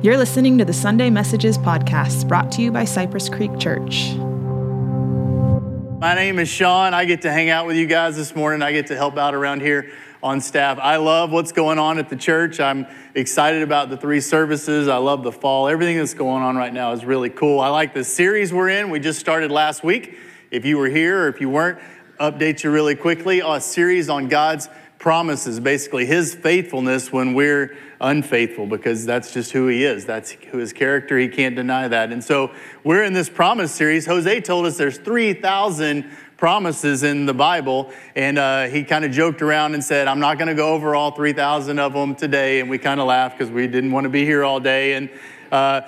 You're listening to the Sunday Messages podcast brought to you by Cypress Creek Church. My name is Shawn. I get to hang out with you guys this morning. I get to help out around here on staff. I love what's going on at the church. I'm excited about the three services. I love the fall. Everything that's going on right now is really cool. I like the series we're in. We just started last week. If you were here or if you weren't, update you really quickly. A series on God's promises, basically his faithfulness when we're unfaithful, because that's just who he is. That's who his character. He can't deny that. And so we're in this promise series. Jose told us there's 3,000 promises in the Bible, and uh, he kind of joked around and said, I'm not going to go over all 3,000 of them today. And we kind of laughed because we didn't want to be here all day. And uh,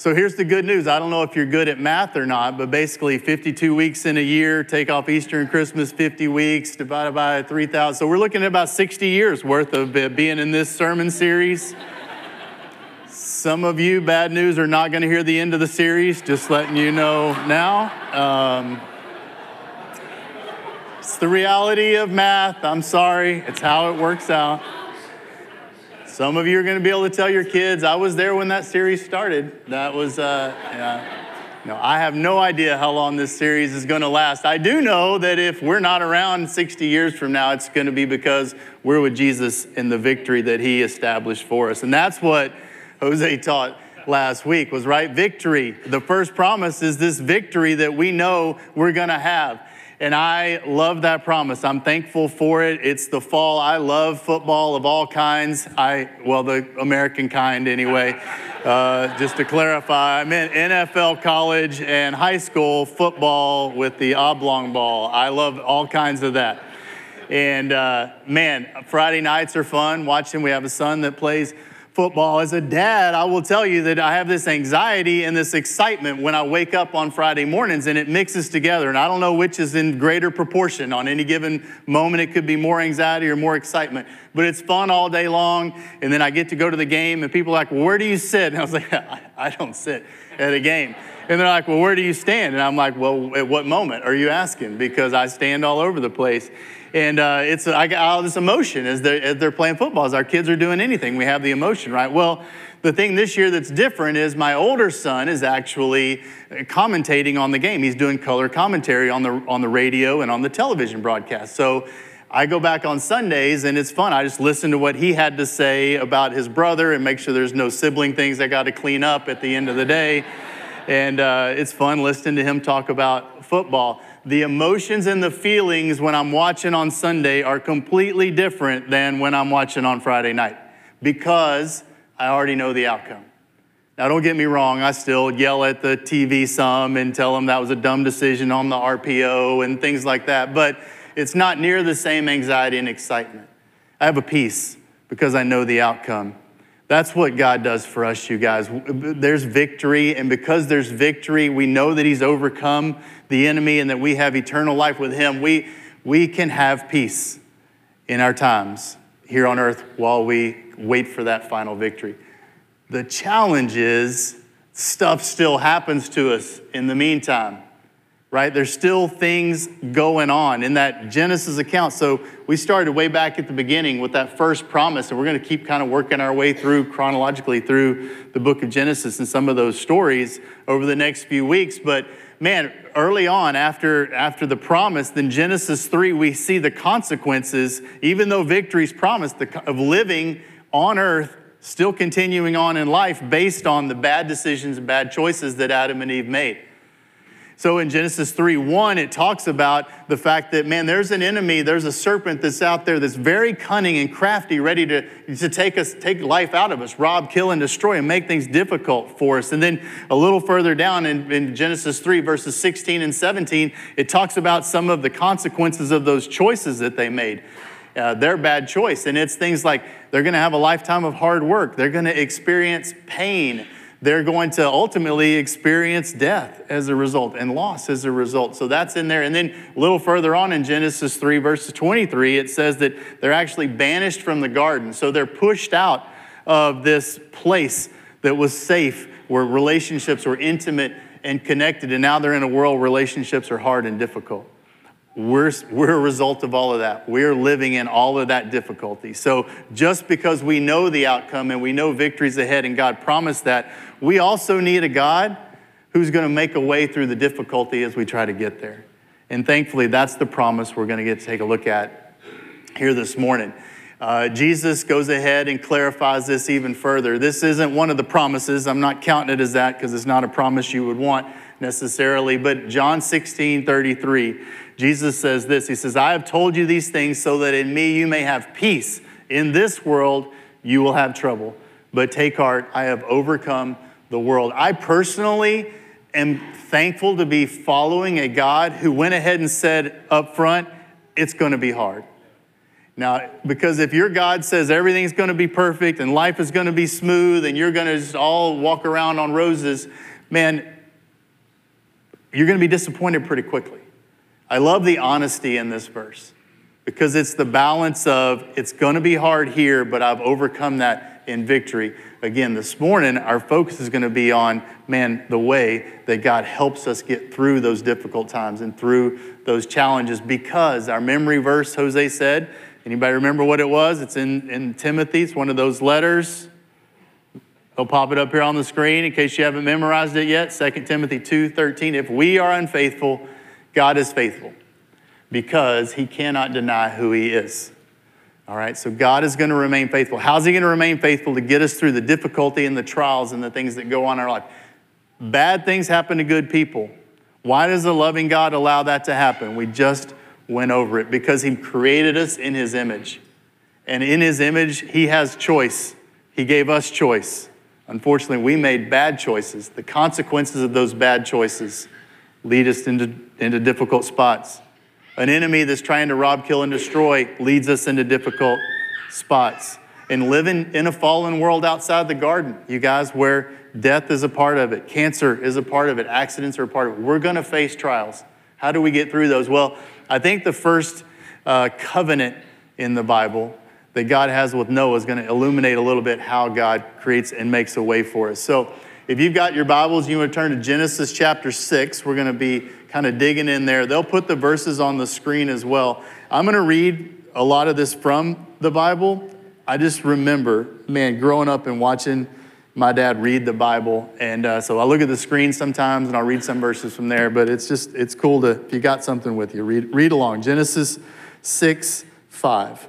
so here's the good news. I don't know if you're good at math or not, but basically 52 weeks in a year, take off Easter and Christmas, 50 weeks divided by 3,000. So we're looking at about 60 years worth of being in this sermon series. Some of you, bad news, are not going to hear the end of the series, just letting you know now. Um, it's the reality of math. I'm sorry. It's how it works out. Some of you are going to be able to tell your kids, I was there when that series started. That was, uh, yeah. No, I have no idea how long this series is going to last. I do know that if we're not around 60 years from now, it's going to be because we're with Jesus in the victory that he established for us. And that's what Jose taught last week was right victory. The first promise is this victory that we know we're going to have. And I love that promise. I'm thankful for it. It's the fall. I love football of all kinds. I, well, the American kind anyway. Uh, just to clarify, I meant NFL, college, and high school football with the oblong ball. I love all kinds of that. And uh, man, Friday nights are fun watching. We have a son that plays football. As a dad, I will tell you that I have this anxiety and this excitement when I wake up on Friday mornings and it mixes together. And I don't know which is in greater proportion. On any given moment, it could be more anxiety or more excitement. But it's fun all day long. And then I get to go to the game and people are like, well, where do you sit? And I was like, I don't sit at a game. And they're like, well, where do you stand? And I'm like, well, at what moment are you asking? Because I stand all over the place. And uh, it's, I got all this emotion as they're, as they're playing football, as our kids are doing anything. We have the emotion, right? Well, the thing this year that's different is my older son is actually commentating on the game. He's doing color commentary on the, on the radio and on the television broadcast. So I go back on Sundays and it's fun. I just listen to what he had to say about his brother and make sure there's no sibling things I got to clean up at the end of the day. And uh, it's fun listening to him talk about football the emotions and the feelings when I'm watching on Sunday are completely different than when I'm watching on Friday night because I already know the outcome. Now, don't get me wrong, I still yell at the TV some and tell them that was a dumb decision on the RPO and things like that, but it's not near the same anxiety and excitement. I have a peace because I know the outcome. That's what God does for us, you guys. There's victory, and because there's victory, we know that He's overcome the enemy and that we have eternal life with Him. We, we can have peace in our times here on earth while we wait for that final victory. The challenge is stuff still happens to us in the meantime right? There's still things going on in that Genesis account. So we started way back at the beginning with that first promise, and we're going to keep kind of working our way through chronologically through the book of Genesis and some of those stories over the next few weeks. But man, early on after after the promise, then Genesis 3, we see the consequences, even though victory's promised, of living on earth still continuing on in life based on the bad decisions and bad choices that Adam and Eve made. So in Genesis 3 1, it talks about the fact that, man, there's an enemy, there's a serpent that's out there that's very cunning and crafty, ready to, to take us, take life out of us, rob, kill, and destroy, and make things difficult for us. And then a little further down in, in Genesis 3, verses 16 and 17, it talks about some of the consequences of those choices that they made. Uh, their bad choice. And it's things like they're going to have a lifetime of hard work, they're going to experience pain they're going to ultimately experience death as a result and loss as a result. So that's in there. And then a little further on in Genesis 3, verse 23, it says that they're actually banished from the garden. So they're pushed out of this place that was safe, where relationships were intimate and connected. And now they're in a world where relationships are hard and difficult. We're, we're a result of all of that. We're living in all of that difficulty. So just because we know the outcome and we know victories ahead and God promised that, we also need a God who's going to make a way through the difficulty as we try to get there. And thankfully, that's the promise we're going to get to take a look at here this morning. Uh, Jesus goes ahead and clarifies this even further. This isn't one of the promises. I'm not counting it as that because it's not a promise you would want necessarily. But John 16 33, Jesus says this He says, I have told you these things so that in me you may have peace. In this world you will have trouble. But take heart, I have overcome the world. I personally am thankful to be following a God who went ahead and said up front, it's going to be hard. Now, because if your God says everything's going to be perfect and life is going to be smooth and you're going to just all walk around on roses, man, you're going to be disappointed pretty quickly. I love the honesty in this verse because it's the balance of it's going to be hard here, but I've overcome that in victory. Again, this morning, our focus is going to be on, man, the way that God helps us get through those difficult times and through those challenges because our memory verse, Jose said, anybody remember what it was? It's in, in Timothy, it's one of those letters. He'll pop it up here on the screen in case you haven't memorized it yet. 2 Timothy 2:13. If we are unfaithful, God is faithful because he cannot deny who he is. All right, so God is going to remain faithful. How's he going to remain faithful to get us through the difficulty and the trials and the things that go on in our life? Bad things happen to good people. Why does a loving God allow that to happen? We just went over it because he created us in his image. And in his image, he has choice. He gave us choice. Unfortunately, we made bad choices. The consequences of those bad choices lead us into, into difficult spots. An enemy that's trying to rob, kill, and destroy leads us into difficult spots. And living in a fallen world outside the garden, you guys, where death is a part of it, cancer is a part of it, accidents are a part of it. We're going to face trials. How do we get through those? Well, I think the first uh, covenant in the Bible that God has with Noah is going to illuminate a little bit how God creates and makes a way for us. So, if you've got your Bibles, you want to turn to Genesis chapter 6. We're going to be kind of digging in there. They'll put the verses on the screen as well. I'm going to read a lot of this from the Bible. I just remember, man, growing up and watching my dad read the Bible. And uh, so I look at the screen sometimes and I'll read some verses from there, but it's just, it's cool to, if you got something with you, read, read along. Genesis 6, 5.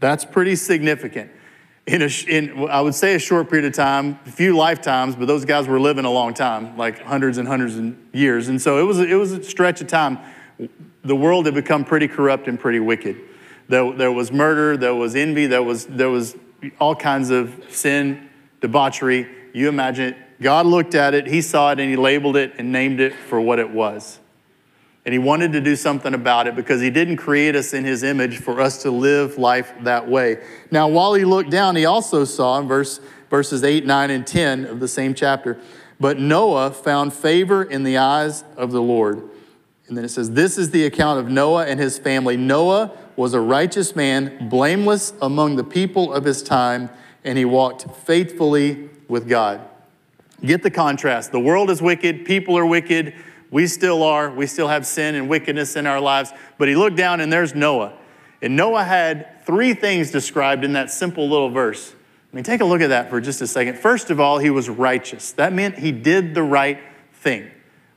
That's pretty significant. In, a, in, I would say a short period of time, a few lifetimes, but those guys were living a long time, like hundreds and hundreds of years. And so it was, it was a stretch of time. The world had become pretty corrupt and pretty wicked. There, there was murder, there was envy, there was, there was all kinds of sin, debauchery. You imagine it. God looked at it, He saw it, and He labeled it and named it for what it was. And he wanted to do something about it because he didn't create us in his image for us to live life that way. Now, while he looked down, he also saw in verse, verses 8, 9, and 10 of the same chapter, but Noah found favor in the eyes of the Lord. And then it says, This is the account of Noah and his family. Noah was a righteous man, blameless among the people of his time, and he walked faithfully with God. Get the contrast. The world is wicked, people are wicked. We still are. We still have sin and wickedness in our lives. But he looked down and there's Noah. And Noah had three things described in that simple little verse. I mean, take a look at that for just a second. First of all, he was righteous. That meant he did the right thing.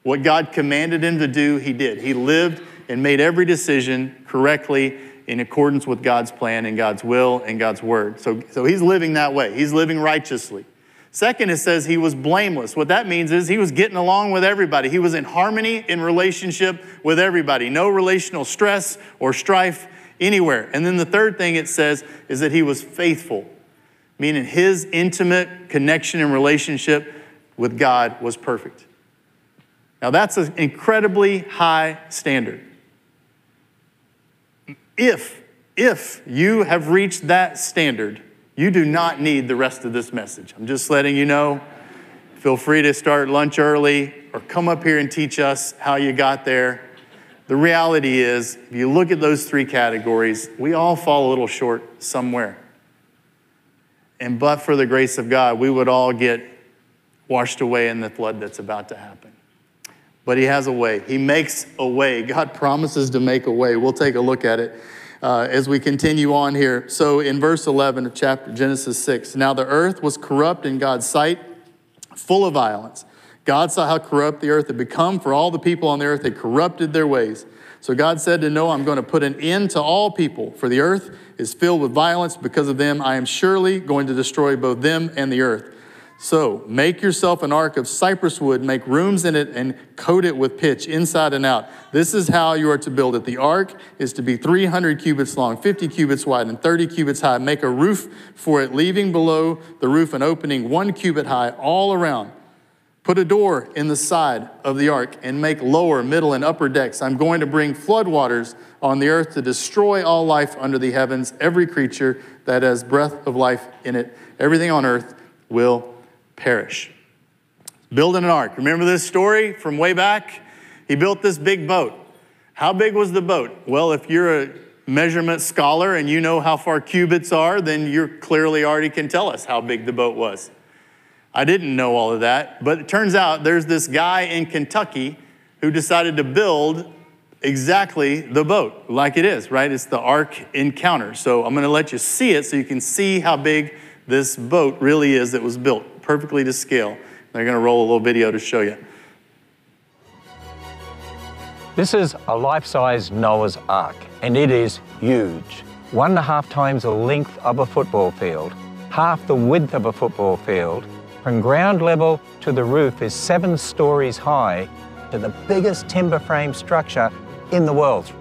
What God commanded him to do, he did. He lived and made every decision correctly in accordance with God's plan and God's will and God's word. So, so he's living that way. He's living righteously. Second, it says he was blameless. What that means is he was getting along with everybody. He was in harmony in relationship with everybody. No relational stress or strife anywhere. And then the third thing it says is that he was faithful, meaning his intimate connection and relationship with God was perfect. Now, that's an incredibly high standard. if, if you have reached that standard, you do not need the rest of this message. I'm just letting you know. Feel free to start lunch early or come up here and teach us how you got there. The reality is, if you look at those three categories, we all fall a little short somewhere. And but for the grace of God, we would all get washed away in the flood that's about to happen. But He has a way, He makes a way. God promises to make a way. We'll take a look at it. Uh, as we continue on here. So, in verse 11 of chapter Genesis 6, now the earth was corrupt in God's sight, full of violence. God saw how corrupt the earth had become, for all the people on the earth had corrupted their ways. So God said to Noah, I'm going to put an end to all people, for the earth is filled with violence. Because of them, I am surely going to destroy both them and the earth. So make yourself an ark of cypress wood, make rooms in it, and coat it with pitch inside and out. This is how you are to build it. The ark is to be 300 cubits long, 50 cubits wide, and 30 cubits high. Make a roof for it, leaving below the roof an opening one cubit high all around. Put a door in the side of the ark and make lower, middle, and upper decks. I'm going to bring floodwaters on the earth to destroy all life under the heavens, every creature that has breath of life in it. Everything on earth will perish. Building an ark. Remember this story from way back? He built this big boat. How big was the boat? Well, if you're a measurement scholar and you know how far cubits are, then you clearly already can tell us how big the boat was. I didn't know all of that, but it turns out there's this guy in Kentucky who decided to build exactly the boat like it is, right? It's the Ark Encounter. So I'm going to let you see it so you can see how big this boat really is that was built perfectly to scale. They're going to roll a little video to show you. This is a life-size Noah's Ark, and it is huge. One and a half times the length of a football field, half the width of a football field, from ground level to the roof is seven stories high to the biggest timber frame structure in the world.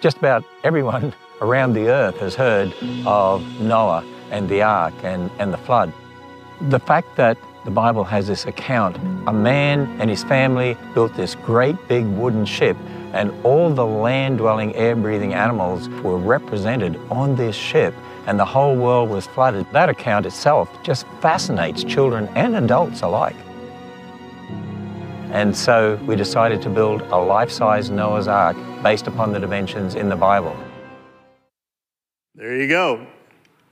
Just about everyone around the earth has heard of Noah and the ark and, and the flood. The fact that the Bible has this account, a man and his family built this great big wooden ship and all the land-dwelling, air-breathing animals were represented on this ship and the whole world was flooded. That account itself just fascinates children and adults alike. And so we decided to build a life-size Noah's Ark based upon the dimensions in the Bible. There you go.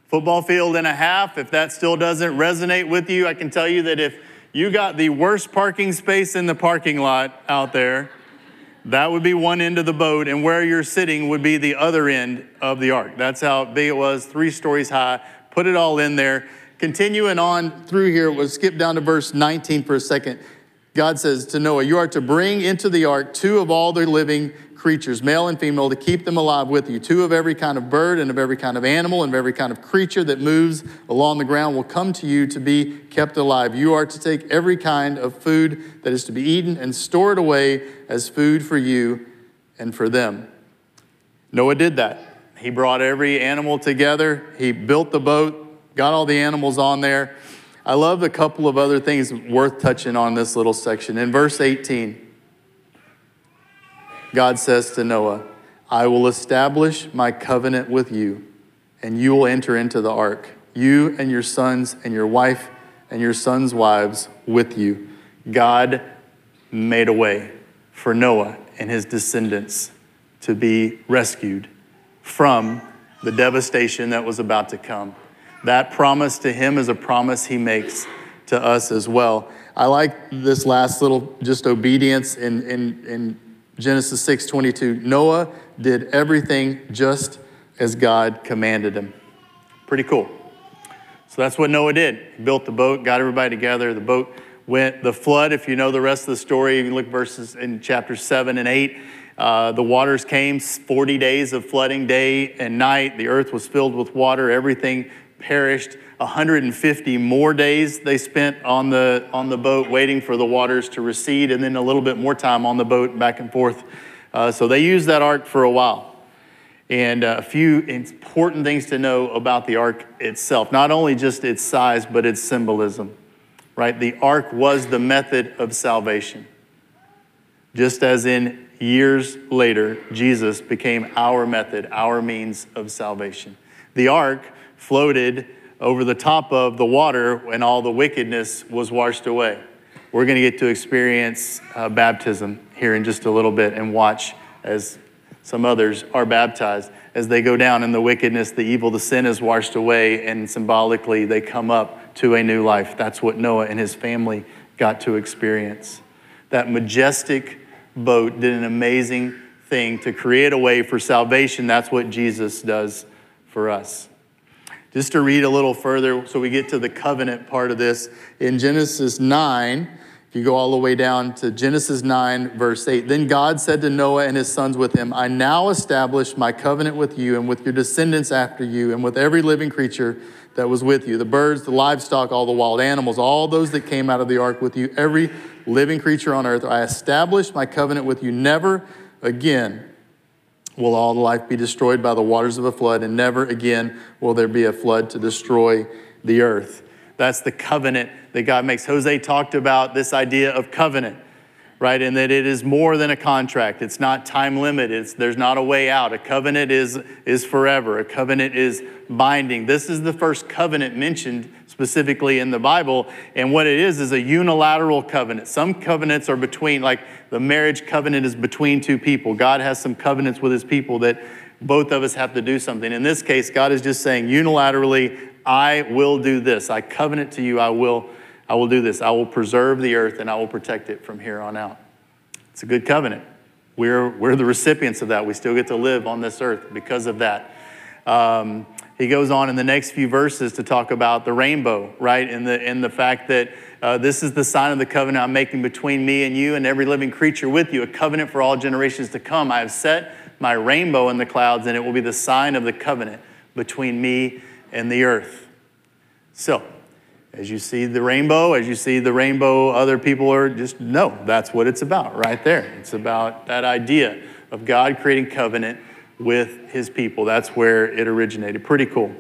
Football field and a half. If that still doesn't resonate with you, I can tell you that if you got the worst parking space in the parking lot out there, that would be one end of the boat, and where you're sitting would be the other end of the ark. That's how big it was, three stories high. Put it all in there. Continuing on through here, we'll skip down to verse 19 for a second. God says to Noah, You are to bring into the ark two of all the living creatures, male and female, to keep them alive with you. Two of every kind of bird and of every kind of animal and of every kind of creature that moves along the ground will come to you to be kept alive. You are to take every kind of food that is to be eaten and store it away as food for you and for them. Noah did that. He brought every animal together, he built the boat, got all the animals on there. I love a couple of other things worth touching on this little section. In verse 18, God says to Noah, I will establish my covenant with you, and you will enter into the ark, you and your sons and your wife and your sons' wives with you. God made a way for Noah and his descendants to be rescued from the devastation that was about to come. That promise to him is a promise he makes to us as well. I like this last little just obedience in, in, in Genesis 6 22. Noah did everything just as God commanded him. Pretty cool. So that's what Noah did. He built the boat, got everybody together. The boat went, the flood, if you know the rest of the story, you look verses in chapter 7 and 8. Uh, the waters came, 40 days of flooding, day and night. The earth was filled with water. Everything perished. 150 more days they spent on the, on the boat waiting for the waters to recede, and then a little bit more time on the boat back and forth. Uh, so they used that ark for a while. And uh, a few important things to know about the ark itself, not only just its size, but its symbolism, right? The ark was the method of salvation. just as in years later, Jesus became our method, our means of salvation. The ark floated over the top of the water when all the wickedness was washed away. We're going to get to experience uh, baptism here in just a little bit and watch as some others are baptized. As they go down in the wickedness, the evil, the sin is washed away, and symbolically they come up to a new life. That's what Noah and his family got to experience. That majestic boat did an amazing thing to create a way for salvation. That's what Jesus does for us. Just to read a little further, so we get to the covenant part of this, in Genesis 9, if you go all the way down to Genesis 9, verse 8, then God said to Noah and his sons with him, I now establish my covenant with you and with your descendants after you and with every living creature that was with you the birds, the livestock, all the wild animals, all those that came out of the ark with you, every living creature on earth. I establish my covenant with you. Never again will all life be destroyed by the waters of a flood, and never again will there be a flood to destroy the earth. That's the covenant that God makes. Jose talked about this idea of covenant, right? And that it is more than a contract. It's not time limited. It's, there's not a way out. A covenant is, is forever. A covenant is binding. This is the first covenant mentioned specifically in the Bible. And what it is is a unilateral covenant. Some covenants are between, like the marriage covenant is between two people. God has some covenants with his people that both of us have to do something. In this case, God is just saying unilaterally, I will do this. I covenant to you, I will, I will do this. I will preserve the earth and I will protect it from here on out. It's a good covenant. We're, we're the recipients of that. We still get to live on this earth because of that. Um, he goes on in the next few verses to talk about the rainbow, right? And the, and the fact that uh, this is the sign of the covenant I'm making between me and you and every living creature with you, a covenant for all generations to come. I have set my rainbow in the clouds, and it will be the sign of the covenant between me and the earth. So, as you see the rainbow, as you see the rainbow, other people are just no, that's what it's about right there. It's about that idea of God creating covenant with his people. That's where it originated. Pretty cool.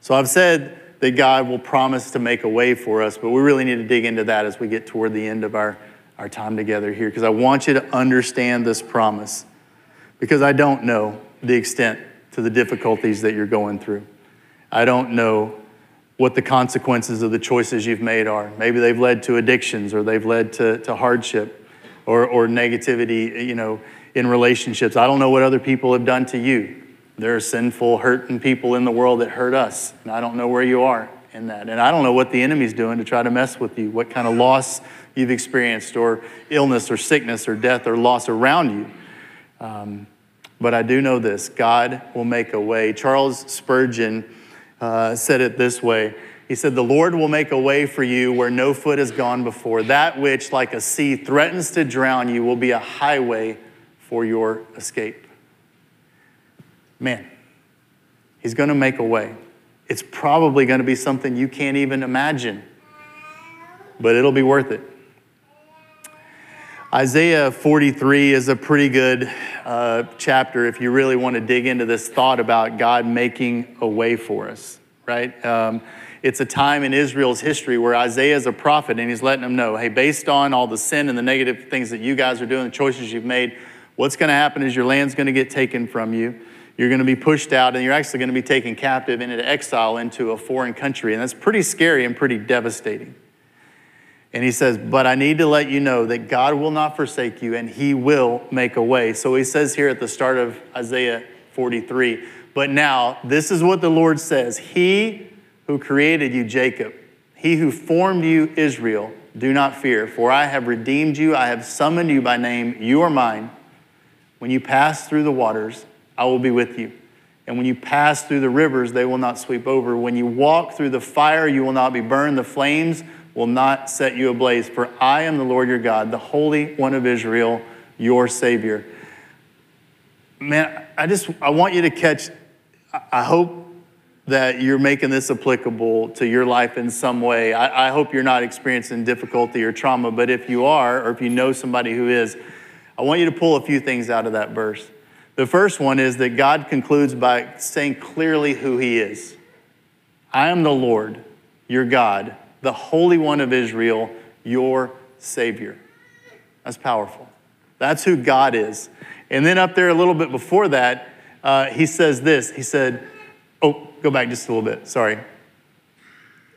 So I've said that God will promise to make a way for us, but we really need to dig into that as we get toward the end of our, our time together here, because I want you to understand this promise, because I don't know the extent to the difficulties that you're going through. I don't know what the consequences of the choices you've made are. Maybe they've led to addictions or they've led to, to hardship or, or negativity, you know, in relationships. I don't know what other people have done to you. There are sinful, hurting people in the world that hurt us, and I don't know where you are in that. And I don't know what the enemy's doing to try to mess with you, what kind of loss you've experienced, or illness, or sickness, or death, or loss around you. Um, but I do know this God will make a way. Charles Spurgeon uh, said it this way He said, The Lord will make a way for you where no foot has gone before. That which, like a sea, threatens to drown you will be a highway for your escape. Man, He's going to make a way. It's probably going to be something you can't even imagine, but it'll be worth it. Isaiah 43 is a pretty good uh, chapter if you really want to dig into this thought about God making a way for us, right? Um, it's a time in Israel's history where Isaiah is a prophet and he's letting them know hey, based on all the sin and the negative things that you guys are doing, the choices you've made, what's going to happen is your land's going to get taken from you. You're going to be pushed out, and you're actually going to be taken captive into exile into a foreign country. And that's pretty scary and pretty devastating. And he says, But I need to let you know that God will not forsake you and he will make a way. So he says here at the start of Isaiah 43, But now, this is what the Lord says He who created you, Jacob, he who formed you, Israel, do not fear, for I have redeemed you. I have summoned you by name. You are mine. When you pass through the waters, I will be with you. And when you pass through the rivers, they will not sweep over. When you walk through the fire, you will not be burned. The flames will not set you ablaze. For I am the Lord your God, the Holy One of Israel, your Savior. Man, I just I want you to catch. I hope that you're making this applicable to your life in some way. I, I hope you're not experiencing difficulty or trauma, but if you are, or if you know somebody who is, I want you to pull a few things out of that verse. The first one is that God concludes by saying clearly who He is I am the Lord, your God, the Holy One of Israel, your Savior. That's powerful. That's who God is. And then up there a little bit before that, uh, he says this. He said, Oh, go back just a little bit. Sorry.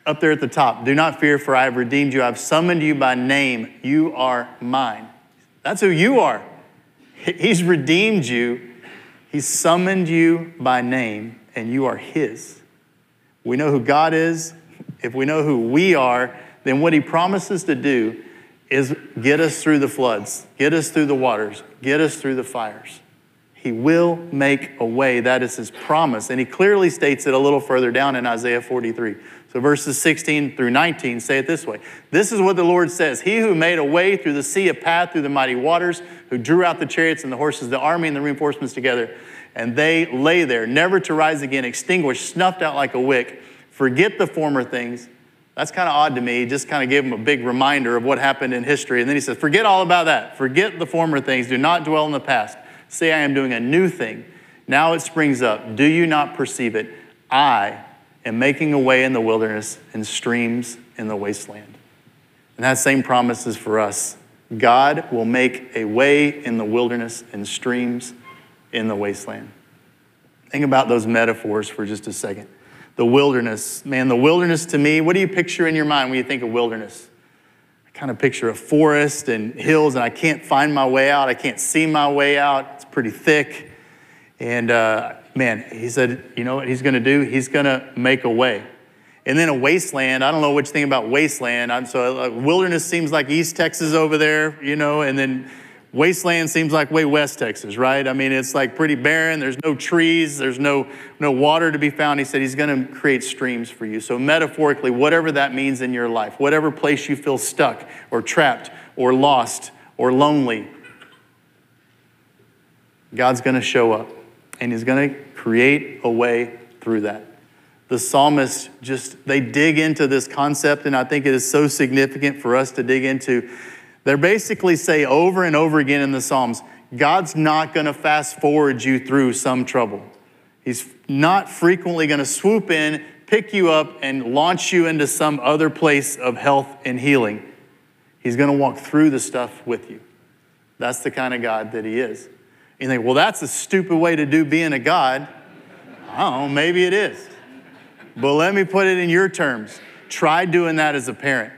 Up there at the top, do not fear, for I have redeemed you. I've summoned you by name. You are mine. That's who you are. He's redeemed you, He's summoned you by name, and you are His. We know who God is. If we know who we are, then what He promises to do is get us through the floods, get us through the waters, get us through the fires. He will make a way. That is his promise. And he clearly states it a little further down in Isaiah 43. So verses 16 through 19 say it this way This is what the Lord says He who made a way through the sea, a path through the mighty waters, who drew out the chariots and the horses, the army and the reinforcements together, and they lay there, never to rise again, extinguished, snuffed out like a wick. Forget the former things. That's kind of odd to me. He just kind of gave him a big reminder of what happened in history. And then he says, Forget all about that. Forget the former things. Do not dwell in the past. Say, I am doing a new thing. Now it springs up. Do you not perceive it? I am making a way in the wilderness and streams in the wasteland. And that same promise is for us. God will make a way in the wilderness and streams in the wasteland. Think about those metaphors for just a second. The wilderness, man, the wilderness to me, what do you picture in your mind when you think of wilderness? Kind of picture a forest and hills, and I can't find my way out. I can't see my way out It's pretty thick. And uh, man, he said, you know what he's going to do? He's going to make a way. And then a wasteland, I don't know which thing about wasteland. I'm, so uh, wilderness seems like East Texas over there, you know, and then wasteland seems like way West Texas, right? I mean, it's like pretty barren. There's no trees. There's no, no water to be found. He said he's going to create streams for you. So metaphorically, whatever that means in your life, whatever place you feel stuck or trapped or lost or lonely, God's going to show up and he's going to create a way through that. The psalmists just they dig into this concept and I think it is so significant for us to dig into. They basically say over and over again in the Psalms, God's not going to fast forward you through some trouble. He's not frequently going to swoop in, pick you up, and launch you into some other place of health and healing. He's going to walk through the stuff with you. That's the kind of God that He is. You think, well, that's a stupid way to do being a God. I don't know, maybe it is. But let me put it in your terms. Try doing that as a parent.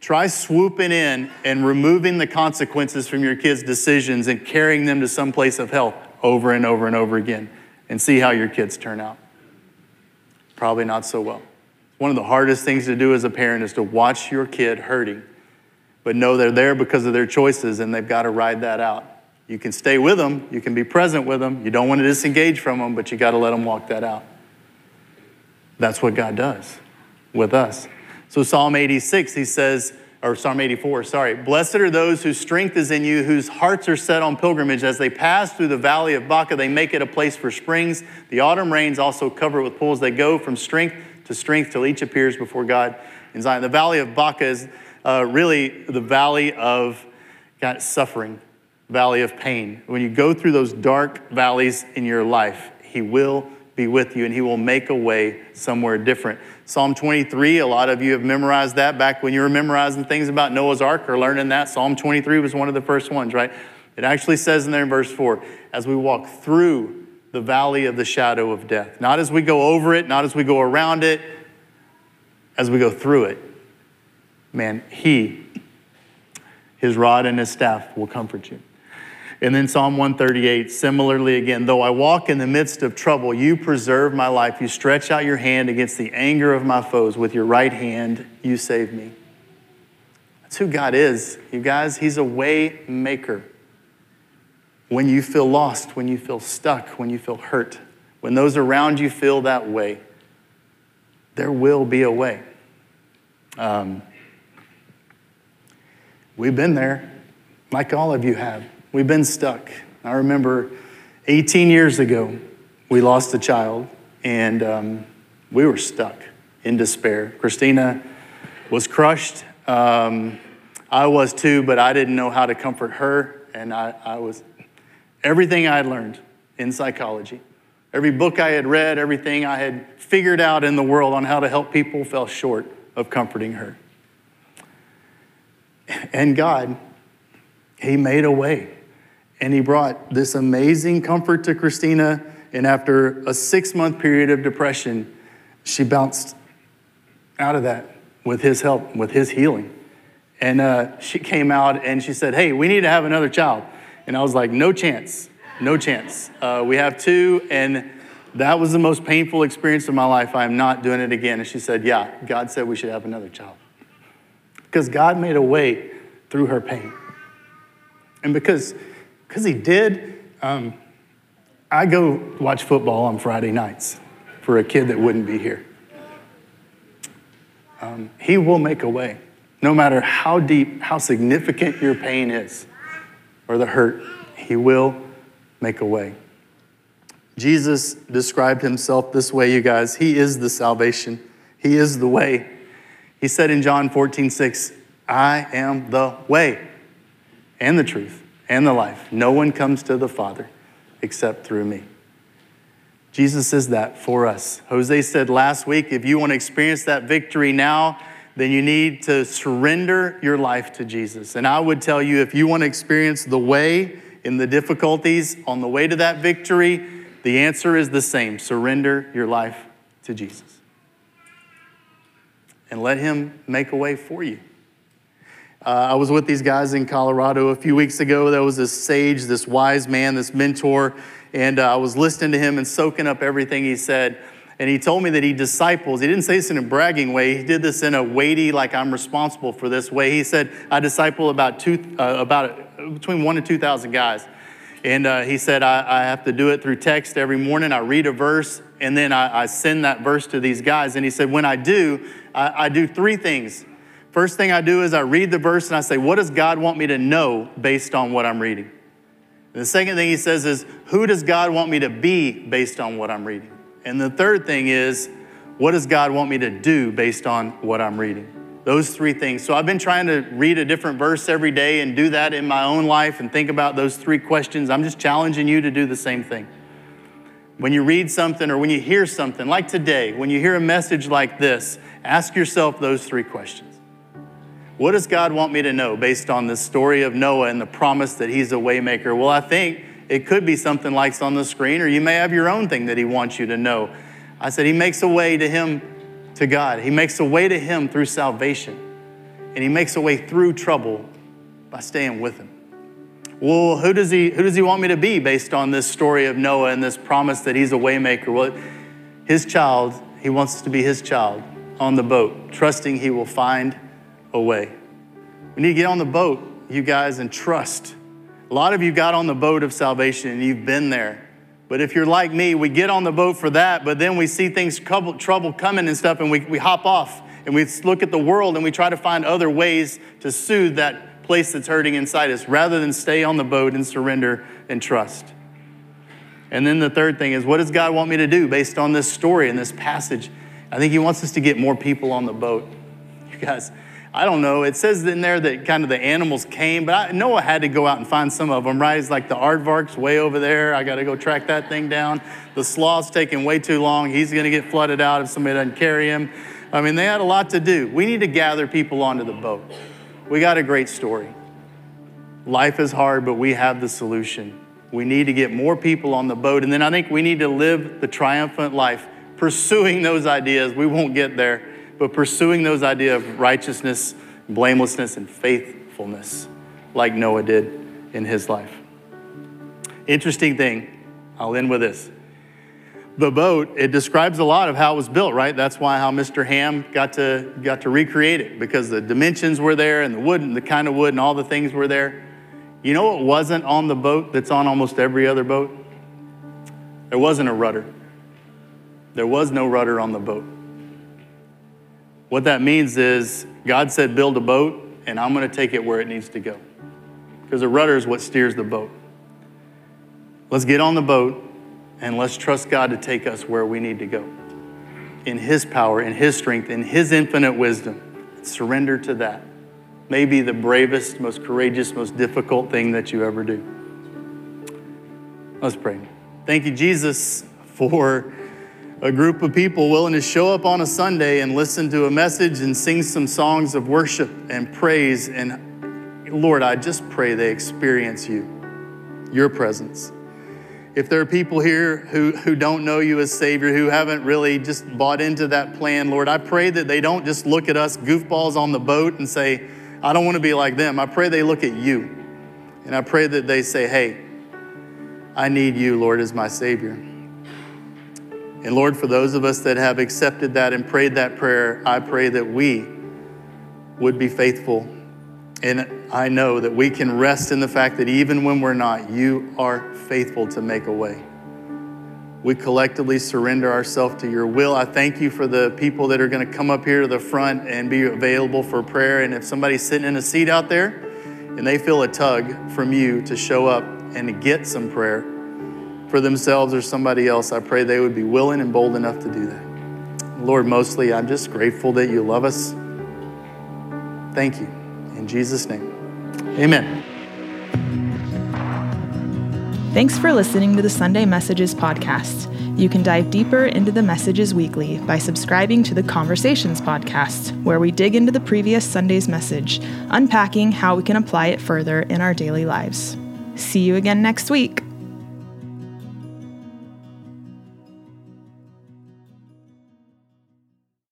Try swooping in and removing the consequences from your kids' decisions and carrying them to some place of health over and over and over again and see how your kids turn out. Probably not so well. One of the hardest things to do as a parent is to watch your kid hurting, but know they're there because of their choices and they've got to ride that out. You can stay with them, you can be present with them. You don't want to disengage from them, but you got to let them walk that out. That's what God does with us. So, Psalm 86, he says, or Psalm 84, sorry, blessed are those whose strength is in you, whose hearts are set on pilgrimage. As they pass through the valley of Baca, they make it a place for springs. The autumn rains also cover it with pools. They go from strength to strength till each appears before God in Zion. The valley of Baca is uh, really the valley of God, suffering valley of pain. When you go through those dark valleys in your life, He will be with you and He will make a way somewhere different. Psalm 23, a lot of you have memorized that back when you were memorizing things about Noah's Ark or learning that. Psalm 23 was one of the first ones, right? It actually says in there in verse 4 as we walk through the valley of the shadow of death, not as we go over it, not as we go around it, as we go through it. Man, He, His rod and His staff will comfort you. And then Psalm 138, similarly again, though I walk in the midst of trouble, you preserve my life. You stretch out your hand against the anger of my foes. With your right hand, you save me. That's who God is, you guys. He's a way maker. When you feel lost, when you feel stuck, when you feel hurt, when those around you feel that way, there will be a way. Um, we've been there, like all of you have. We've been stuck. I remember 18 years ago, we lost a child and um, we were stuck in despair. Christina was crushed. Um, I was too, but I didn't know how to comfort her. And I, I was, everything I had learned in psychology, every book I had read, everything I had figured out in the world on how to help people fell short of comforting her. And God He made a way. And he brought this amazing comfort to Christina. And after a six month period of depression, she bounced out of that with his help, with his healing. And uh, she came out and she said, Hey, we need to have another child. And I was like, No chance, no chance. Uh, we have two, and that was the most painful experience of my life. I am not doing it again. And she said, Yeah, God said we should have another child. Because God made a way through her pain. And because, because He did, um, I go watch football on Friday nights for a kid that wouldn't be here. Um, he will make a way, no matter how deep, how significant your pain is or the hurt, He will make a way. Jesus described Himself this way, you guys. He is the salvation, He is the way. He said in John 14, 6, I am the way and the truth and the life. No one comes to the Father except through me. Jesus says that for us. Jose said last week if you want to experience that victory now, then you need to surrender your life to Jesus. And I would tell you if you want to experience the way in the difficulties on the way to that victory, the answer is the same surrender your life to Jesus. And let Him make a way for you. Uh, I was with these guys in Colorado a few weeks ago. There was this sage, this wise man, this mentor and uh, I was listening to him and soaking up everything he said. And he told me that he disciples. He didn't say this in a bragging way. He did this in a weighty, like I'm responsible for this way. He said, "I disciple about two, uh, about between one and two thousand guys." And uh, he said, I, I, have to do it through text every morning. I read a verse and then I, I send that verse to these guys. And he said, when I do, I, I do three things. First thing I do is I read the verse and I say, what does God want me to know based on what I'm reading? And the second thing he says is, Who does God want me to be based on what I'm reading? And the third thing is, What does God want me to do based on what I'm reading? Those three things. So I've been trying to read a different verse every day and do that in my own life and think about those three questions. I'm just challenging you to do the same thing. When you read something or when you hear something, like today, when you hear a message like this, ask yourself those three questions. What does God want me to know based on the story of Noah and the promise that he's a waymaker? Well, I think it could be something like on the screen, or you may have your own thing that he wants you to know. I said, He makes a way to him, to God. He makes a way to him through salvation, and he makes a way through trouble by staying with him. Well, who does he, who does he want me to be based on this story of Noah and this promise that he's a waymaker? Well, his child, he wants to be his child on the boat, trusting he will find away. We need to get on the boat, you guys, and trust. A lot of you got on the boat of salvation and you've been there. But if you're like me, we get on the boat for that, but then we see things, trouble coming and stuff, and we, we hop off and we look at the world and we try to find other ways to soothe that place that's hurting inside us rather than stay on the boat and surrender and trust. And then the third thing is, what does God want me to do based on this story and this passage? I think He wants us to get more people on the boat. You guys, I don't know. It says in there that kind of the animals came, but I, Noah had to go out and find some of them, right? It's like the aardvark's way over there. I got to go track that thing down. The sloth's taking way too long. He's going to get flooded out if somebody doesn't carry him. I mean, they had a lot to do. We need to gather people onto the boat. We got a great story. Life is hard, but we have the solution. We need to get more people on the boat. And then I think we need to live the triumphant life, pursuing those ideas. We won't get there but pursuing those ideas of righteousness, blamelessness, and faithfulness, like Noah did in his life. Interesting thing, I'll end with this. The boat, it describes a lot of how it was built, right? That's why how Mr. Ham got to, got to recreate it, because the dimensions were there and the wood and the kind of wood and all the things were there. You know what wasn't on the boat that's on almost every other boat? There wasn't a rudder. There was no rudder on the boat. What that means is God said, build a boat, and I'm going to take it where it needs to go. Because the rudder is what steers the boat. Let's get on the boat and let's trust God to take us where we need to go. In His power, in His strength, in His infinite wisdom. Surrender to that. Maybe the bravest, most courageous, most difficult thing that you ever do. Let's pray. Thank you, Jesus, for a group of people willing to show up on a Sunday and listen to a message and sing some songs of worship and praise and Lord, I just pray they experience you, your presence. If there are people here who, who don't know you as Savior, who haven't really just bought into that plan, Lord, I pray that they don't just look at us goofballs on the boat and say, I don't want to be like them. I pray they look at you. And I pray that they say, hey, I need you, Lord, as my Savior. And Lord, for those of us that have accepted that and prayed that prayer, I pray that we would be faithful. And I know that we can rest in the fact that even when we're not, you are faithful to make a way. We collectively surrender ourselves to your will. I thank you for the people that are going to come up here to the front and be available for prayer. And if somebody's sitting in a seat out there and they feel a tug from you to show up and to get some prayer for themselves or somebody else, I pray they would be willing and bold enough to do that. Lord, mostly I'm just grateful that you love us. Thank you. In Jesus' name, amen. Thanks for listening to the Sunday Messages podcast. You can dive deeper into the messages weekly by subscribing to the Conversations podcast, where we dig into the previous Sunday's message, unpacking how we can apply it further in our daily lives. See you again next week.